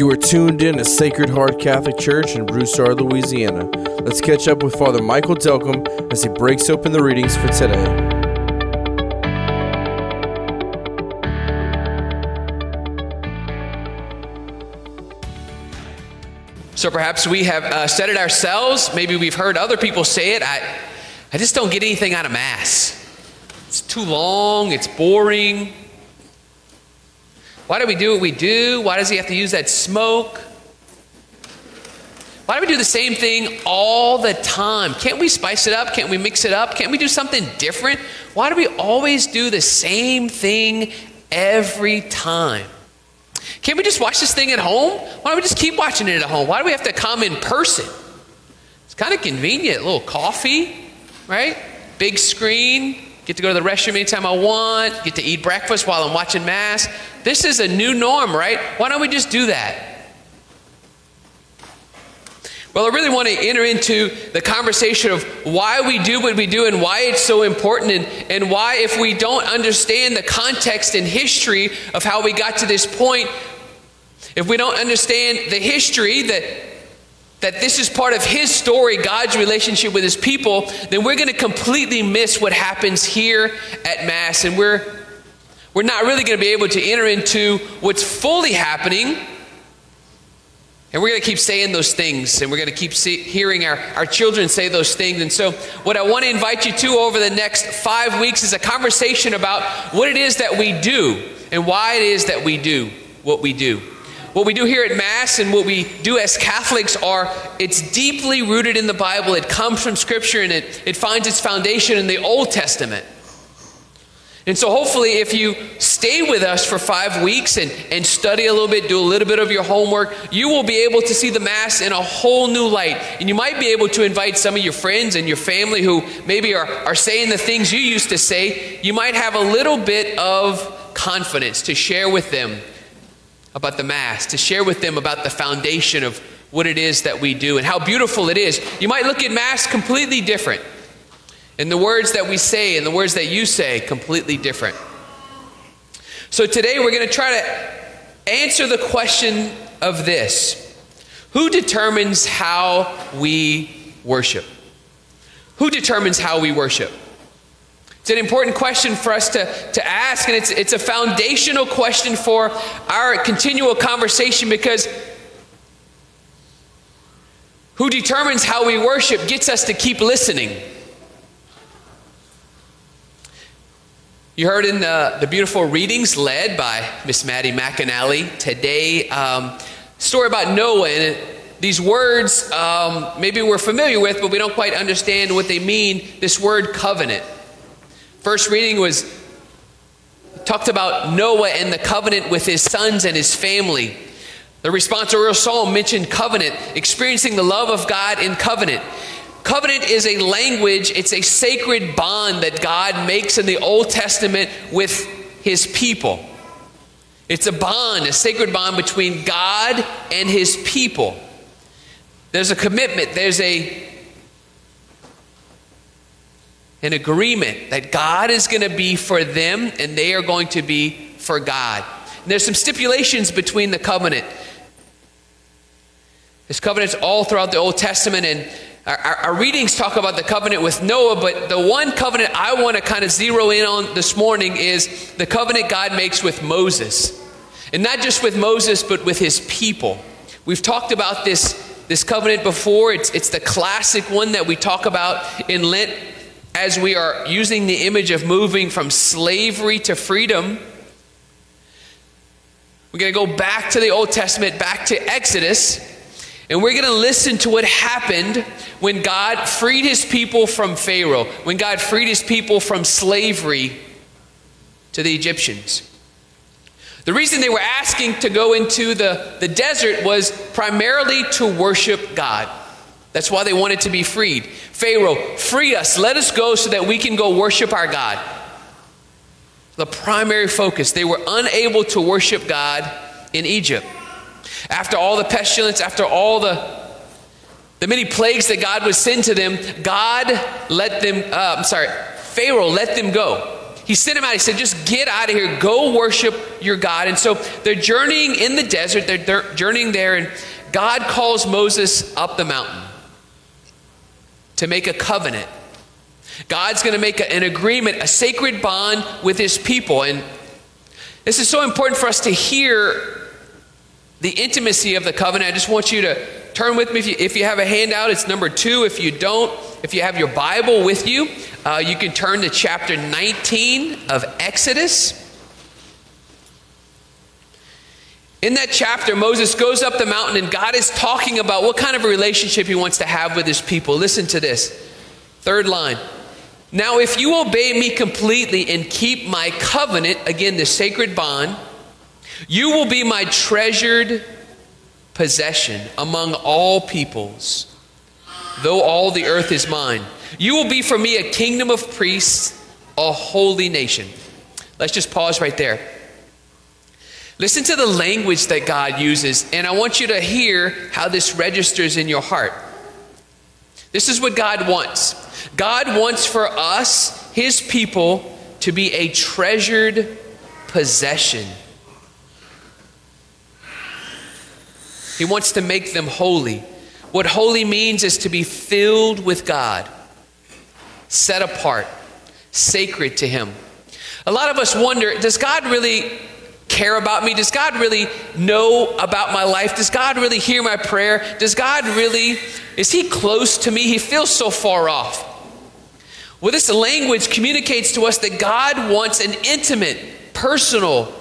You are tuned in to Sacred Heart Catholic Church in Broussard, Louisiana. Let's catch up with Father Michael Delcambre as he breaks open the readings for today. So perhaps we have uh, said it ourselves. Maybe we've heard other people say it. I, I just don't get anything out of Mass. It's too long, it's boring. Why do we do what we do? Why does he have to use that smoke? Why do we do the same thing all the time? Can't we spice it up? Can't we mix it up? Can't we do something different? Why do we always do the same thing every time? Can't we just watch this thing at home? Why don't we just keep watching it at home? Why do we have to come in person? It's kind of convenient. A little coffee, right? Big screen, Get to go to the restroom anytime I want. Get to eat breakfast while I'm watching Mass. This is a new norm, right? Why don't we just do that? Well, I really want to enter into the conversation of why we do what we do and why it's so important, and, and why, if we don't understand the context and history of how we got to this point, if we don't understand the history that that this is part of his story, God's relationship with his people, then we're going to completely miss what happens here at Mass. And we're, we're not really going to be able to enter into what's fully happening. And we're going to keep saying those things, and we're going to keep see, hearing our, our children say those things. And so, what I want to invite you to over the next five weeks is a conversation about what it is that we do and why it is that we do what we do. What we do here at Mass and what we do as Catholics are, it's deeply rooted in the Bible. It comes from Scripture and it, it finds its foundation in the Old Testament. And so, hopefully, if you stay with us for five weeks and, and study a little bit, do a little bit of your homework, you will be able to see the Mass in a whole new light. And you might be able to invite some of your friends and your family who maybe are, are saying the things you used to say. You might have a little bit of confidence to share with them about the Mass, to share with them about the foundation of what it is that we do and how beautiful it is. You might look at Mass completely different. And the words that we say and the words that you say, completely different. So today we're going to try to answer the question of this Who determines how we worship? Who determines how we worship? It's an important question for us to, to ask, and it's, it's a foundational question for our continual conversation because who determines how we worship gets us to keep listening. You heard in the, the beautiful readings led by Miss Maddie McAnally today, um, story about Noah and these words um, maybe we're familiar with, but we don't quite understand what they mean. This word covenant. First reading was talked about Noah and the covenant with his sons and his family. The response responsorial psalm mentioned covenant, experiencing the love of God in covenant. Covenant is a language, it's a sacred bond that God makes in the Old Testament with his people. It's a bond, a sacred bond between God and his people. There's a commitment, there's a an agreement that God is going to be for them and they are going to be for God. And there's some stipulations between the covenant. There's covenants all throughout the Old Testament, and our, our, our readings talk about the covenant with Noah, but the one covenant I want to kind of zero in on this morning is the covenant God makes with Moses. And not just with Moses, but with his people. We've talked about this, this covenant before. It's, it's the classic one that we talk about in Lent as we are using the image of moving from slavery to freedom, we're going to go back to the Old Testament, back to Exodus, and we're going to listen to what happened when God freed his people from Pharaoh, when God freed his people from slavery to the Egyptians. The reason they were asking to go into the, the desert was primarily to worship God. That's why they wanted to be freed. Pharaoh, free us. Let us go so that we can go worship our God. The primary focus. They were unable to worship God in Egypt. After all the pestilence, after all the the many plagues that God would send to them, God let them, uh, I'm sorry, Pharaoh let them go. he sent him out. He said, just get out of here. Go worship your God. And so they're journeying in the desert. They're journeying there. And God calls Moses up the mountain to make a covenant. God's going to make an agreement, a sacred bond with his people. And this is so important for us to hear the intimacy of the covenant. I just want you to turn with me. If you, if you have a handout, it's number two. If you don't, if you have your Bible with you, uh, you can turn to chapter 19 of Exodus. In that chapter, Moses goes up the mountain and God is talking about what kind of a relationship he wants to have with his people. Listen to this. Third line. Now, if you obey me completely and keep my covenant, again, the sacred bond, you will be my treasured possession among all peoples, though all the earth is mine. You will be for me a kingdom of priests, a holy nation. Let's just pause right there. Listen to the language that God uses, and I want you to hear how this registers in your heart. This is what God wants. God wants for us, His people, to be a treasured possession. He wants to make them holy. What holy means is to be filled with God, set apart, sacred to Him. A lot of us wonder does God really care about me? Does God really know about my life? Does God really hear my prayer? Does God really, is He close to me? He feels so far off. Well, this language communicates to us that God wants an intimate, personal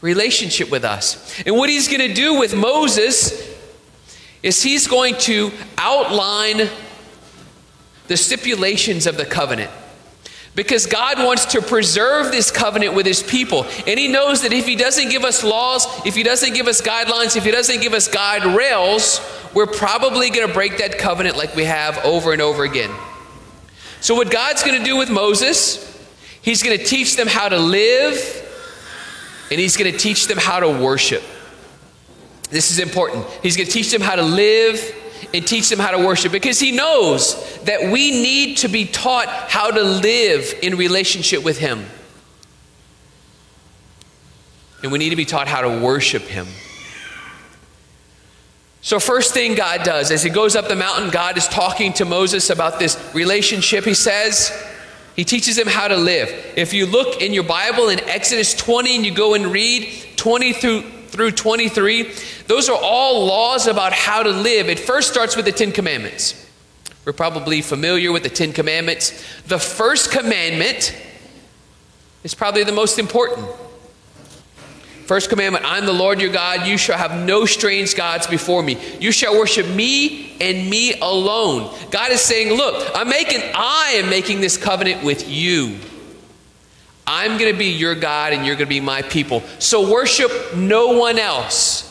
relationship with us. And what He's going to do with Moses is He's going to outline the stipulations of the covenant. Because God wants to preserve this covenant with his people. And he knows that if he doesn't give us laws, if he doesn't give us guidelines, if he doesn't give us guide rails, we're probably going to break that covenant like we have over and over again. So, what God's going to do with Moses, he's going to teach them how to live, and he's going to teach them how to worship. This is important. He's going to teach them how to live and teach them how to worship because he knows that we need to be taught how to live in relationship with him. And we need to be taught how to worship him. So, first thing God does, as he goes up the mountain, God is talking to Moses about this relationship. He says, He teaches him how to live. If you look in your Bible in Exodus 20 and you go and read 20 through through 23, those are all laws about how to live. It first starts with the Ten Commandments. We're probably familiar with the Ten Commandments. The first commandment is probably the most important. First commandment I'm the Lord your God. You shall have no strange gods before me. You shall worship me and me alone. God is saying, Look, I'm making, I am making this covenant with you. I'm going to be your God and you're going to be my people. So worship no one else.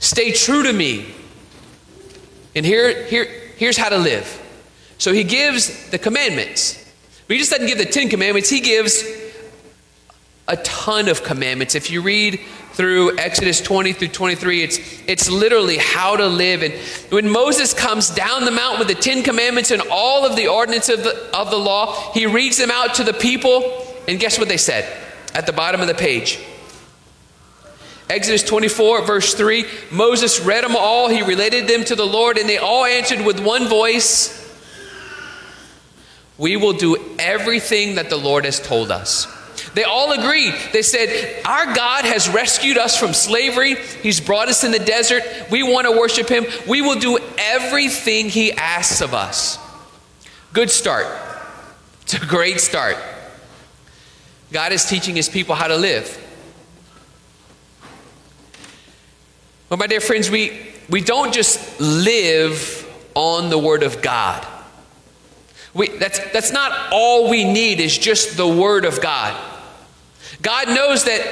Stay true to me. And here, here, here's how to live. So he gives the commandments. But he just doesn't give the Ten Commandments, he gives a ton of commandments. If you read through Exodus 20 through 23, it's, it's literally how to live. And when Moses comes down the mountain with the Ten Commandments and all of the ordinances of the, of the law, he reads them out to the people. And guess what they said at the bottom of the page? Exodus 24, verse 3 Moses read them all. He related them to the Lord, and they all answered with one voice We will do everything that the Lord has told us. They all agreed. They said, Our God has rescued us from slavery. He's brought us in the desert. We want to worship Him. We will do everything He asks of us. Good start. It's a great start. God is teaching his people how to live. Well, my dear friends, we, we don't just live on the Word of God. We, that's, that's not all we need, is just the Word of God. God knows that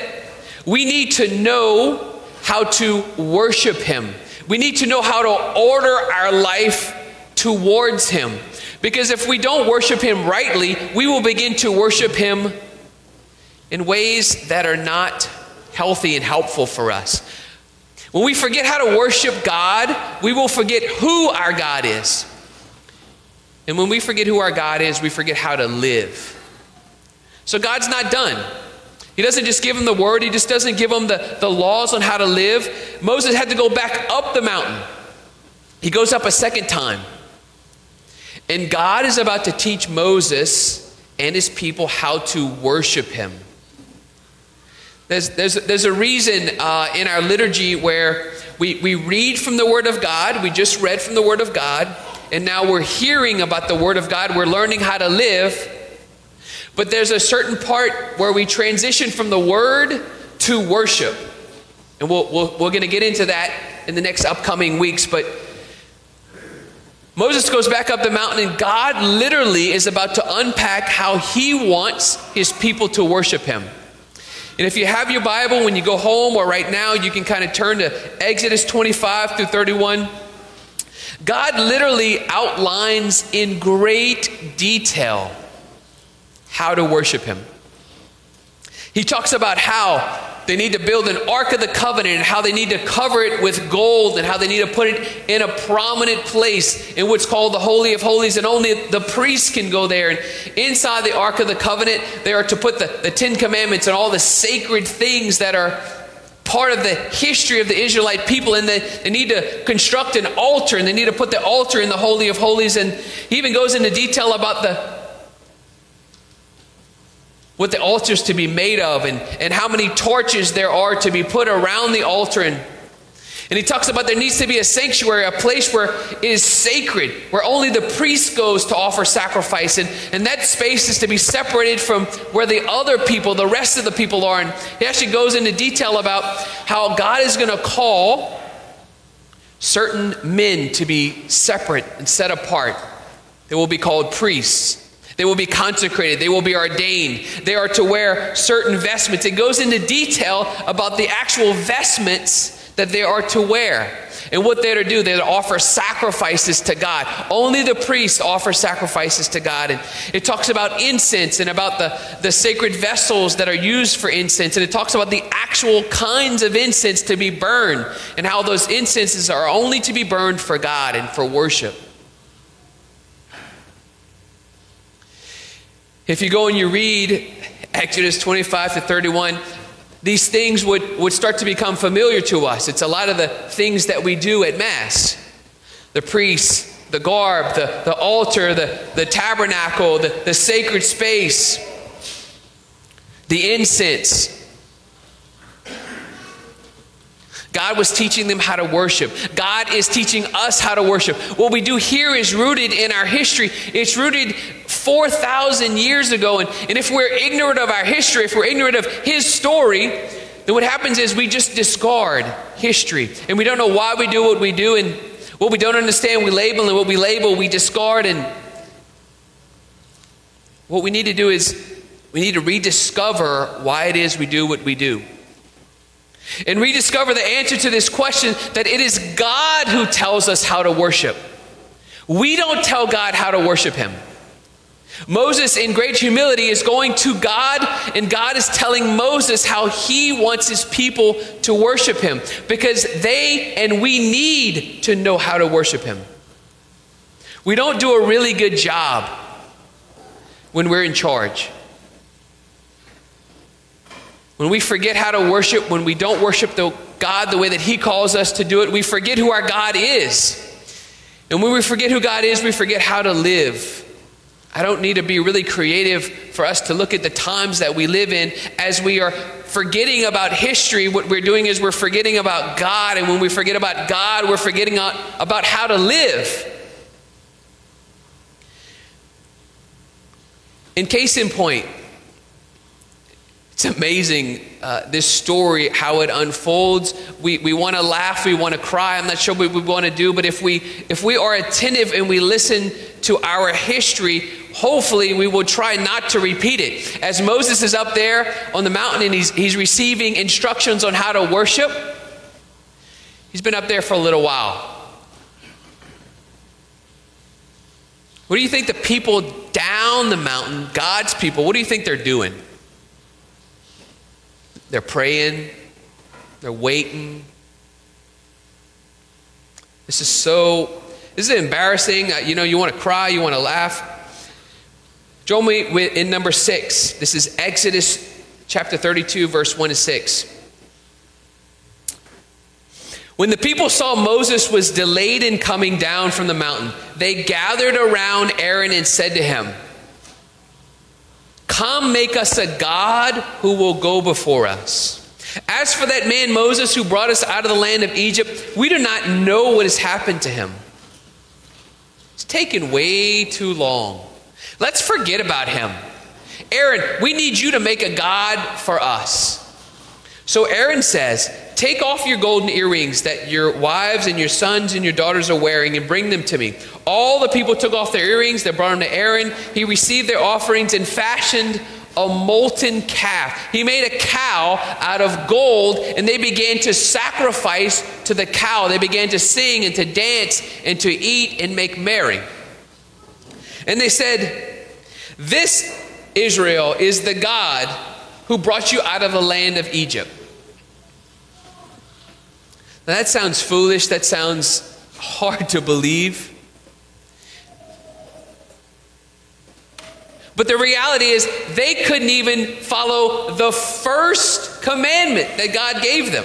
we need to know how to worship Him. We need to know how to order our life towards Him. Because if we don't worship Him rightly, we will begin to worship Him in ways that are not healthy and helpful for us. When we forget how to worship God, we will forget who our God is. And when we forget who our God is, we forget how to live. So God's not done. He doesn't just give them the word, he just doesn't give them the, the laws on how to live. Moses had to go back up the mountain. He goes up a second time. And God is about to teach Moses and his people how to worship him. There's, there's, there's a reason uh, in our liturgy where we, we read from the Word of God, we just read from the Word of God, and now we're hearing about the Word of God, we're learning how to live. But there's a certain part where we transition from the Word to worship. And we'll, we'll, we're going to get into that in the next upcoming weeks. But Moses goes back up the mountain, and God literally is about to unpack how he wants his people to worship him. And if you have your Bible, when you go home or right now, you can kind of turn to Exodus 25 through 31. God literally outlines in great detail how to worship him. He talks about how they need to build an ark of the covenant and how they need to cover it with gold and how they need to put it in a prominent place in what's called the Holy of Holies, and only the priests can go there. And inside the ark of the covenant, they are to put the, the Ten Commandments and all the sacred things that are part of the history of the Israelite people, and they, they need to construct an altar, and they need to put the altar in the Holy of Holies. And he even goes into detail about the what the altar's to be made of and, and how many torches there are to be put around the altar. And, and he talks about there needs to be a sanctuary, a place where it is sacred, where only the priest goes to offer sacrifice. And, and that space is to be separated from where the other people, the rest of the people are. And he actually goes into detail about how God is going to call certain men to be separate and set apart. They will be called priests. They will be consecrated. They will be ordained. They are to wear certain vestments. It goes into detail about the actual vestments that they are to wear. And what they're to do, they're to offer sacrifices to God. Only the priest offers sacrifices to God. And it talks about incense and about the, the sacred vessels that are used for incense. And it talks about the actual kinds of incense to be burned and how those incenses are only to be burned for God and for worship. If you go and you read Exodus 25 to 31, these things would, would start to become familiar to us. It's a lot of the things that we do at Mass the priests, the garb, the, the altar, the, the tabernacle, the, the sacred space, the incense. God was teaching them how to worship. God is teaching us how to worship. What we do here is rooted in our history. It's rooted 4,000 years ago. And, and if we're ignorant of our history, if we're ignorant of His story, then what happens is we just discard history. And we don't know why we do what we do. And what we don't understand, we label. And what we label, we discard. And what we need to do is we need to rediscover why it is we do what we do and rediscover the answer to this question that it is God who tells us how to worship. We don't tell God how to worship Him. Moses, in great humility, is going to God, and God is telling Moses how he wants his people to worship him because they and we need to know how to worship him. We don't do a really good job when we're in charge. When we forget how to worship, when we don't worship the God the way that He calls us to do it, we forget who our God is. And when we forget who God is, we forget how to live. I don't need to be really creative for us to look at the times that we live in as we are forgetting about history. What we're doing is we're forgetting about God. And when we forget about God, we're forgetting about how to live. In case in point, it's amazing, uh, this story, how it unfolds. We, we want to laugh, we want to cry. I'm not sure what we want to do, but if we, if we are attentive and we listen to our history, hopefully we will try not to repeat it. As Moses is up there on the mountain and he's, he's receiving instructions on how to worship, he's been up there for a little while. What do you think the people down the mountain, God's people, what do you think they're doing? They're praying, they're waiting. This is so, this is embarrassing. Uh, you know, you want to cry, you want to laugh. Join me in number six. This is Exodus chapter 32, verse 1 to 6. When the people saw Moses was delayed in coming down from the mountain, they gathered around Aaron and said to him, Come, make us a God who will go before us. As for that man Moses who brought us out of the land of Egypt, we do not know what has happened to him. It's taken way too long. Let's forget about him. Aaron, we need you to make a God for us. So Aaron says, Take off your golden earrings that your wives and your sons and your daughters are wearing and bring them to me. All the people took off their earrings, they brought them to Aaron. He received their offerings and fashioned a molten calf. He made a cow out of gold, and they began to sacrifice to the cow. They began to sing and to dance and to eat and make merry. And they said, This Israel is the God who brought you out of the land of Egypt. Now, that sounds foolish. That sounds hard to believe. But the reality is, they couldn't even follow the first commandment that God gave them.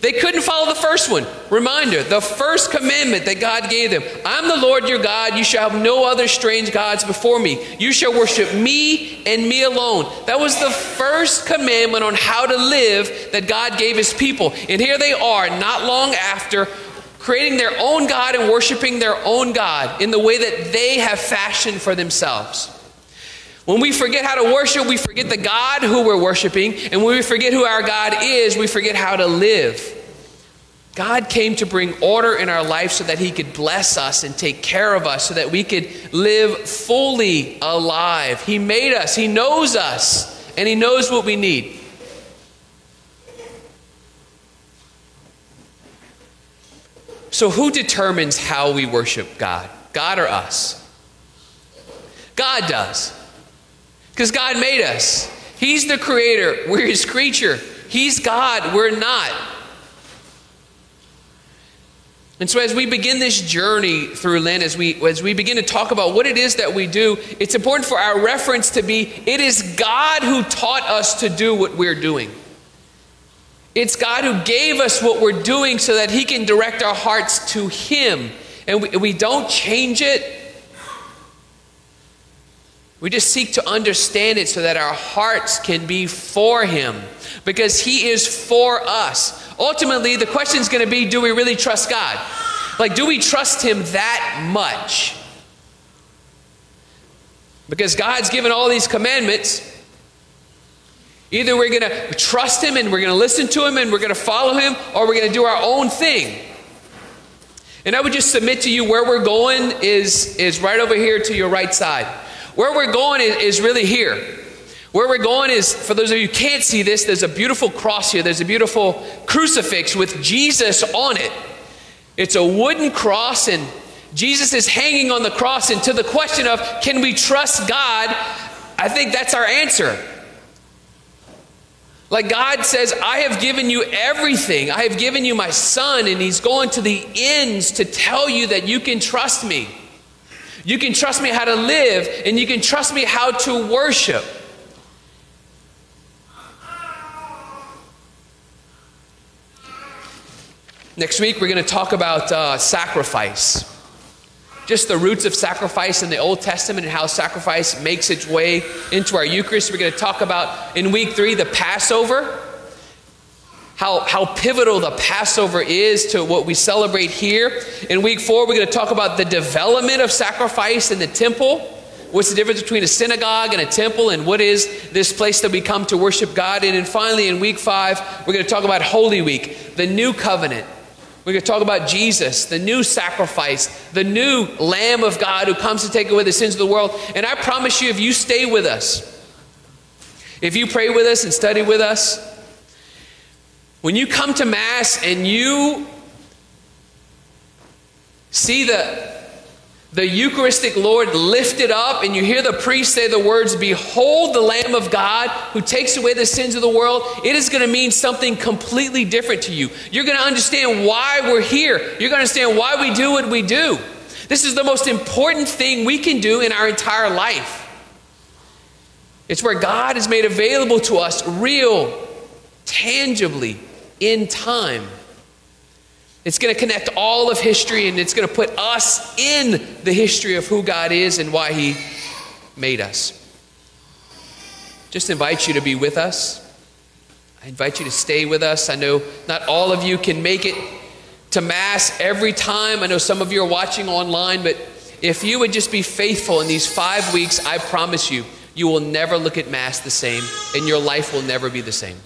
They couldn't follow the first one. Reminder the first commandment that God gave them I'm the Lord your God. You shall have no other strange gods before me. You shall worship me and me alone. That was the first commandment on how to live that God gave his people. And here they are, not long after, creating their own God and worshiping their own God in the way that they have fashioned for themselves. When we forget how to worship, we forget the God who we're worshiping. And when we forget who our God is, we forget how to live. God came to bring order in our life so that He could bless us and take care of us, so that we could live fully alive. He made us, He knows us, and He knows what we need. So, who determines how we worship God? God or us? God does. Because God made us. He's the creator, we're His creature. He's God, we're not. And so, as we begin this journey through Lent, as we, as we begin to talk about what it is that we do, it's important for our reference to be it is God who taught us to do what we're doing. It's God who gave us what we're doing so that He can direct our hearts to Him. And we, we don't change it, we just seek to understand it so that our hearts can be for Him because He is for us. Ultimately, the question is going to be do we really trust God? Like, do we trust Him that much? Because God's given all these commandments. Either we're going to trust Him and we're going to listen to Him and we're going to follow Him, or we're going to do our own thing. And I would just submit to you where we're going is, is right over here to your right side. Where we're going is, is really here. Where we're going is, for those of you who can't see this, there's a beautiful cross here. There's a beautiful crucifix with Jesus on it. It's a wooden cross, and Jesus is hanging on the cross. And to the question of, can we trust God? I think that's our answer. Like God says, I have given you everything. I have given you my son, and he's going to the ends to tell you that you can trust me. You can trust me how to live, and you can trust me how to worship. Next week, we're going to talk about uh, sacrifice. Just the roots of sacrifice in the Old Testament and how sacrifice makes its way into our Eucharist. We're going to talk about in week three the Passover how, how pivotal the Passover is to what we celebrate here. In week four, we're going to talk about the development of sacrifice in the temple. What's the difference between a synagogue and a temple, and what is this place that we come to worship God in? And finally, in week five, we're going to talk about Holy Week, the new covenant. We're going to talk about Jesus, the new sacrifice, the new Lamb of God who comes to take away the sins of the world. And I promise you, if you stay with us, if you pray with us and study with us, when you come to Mass and you see the, the Eucharistic Lord lifted up, and you hear the priest say the words, Behold the Lamb of God who takes away the sins of the world, it is going to mean something completely different to you. You're going to understand why we're here. You're going to understand why we do what we do. This is the most important thing we can do in our entire life. It's where God is made available to us, real, tangibly, in time. It's going to connect all of history and it's going to put us in the history of who God is and why He made us. Just invite you to be with us. I invite you to stay with us. I know not all of you can make it to Mass every time. I know some of you are watching online, but if you would just be faithful in these five weeks, I promise you, you will never look at Mass the same, and your life will never be the same.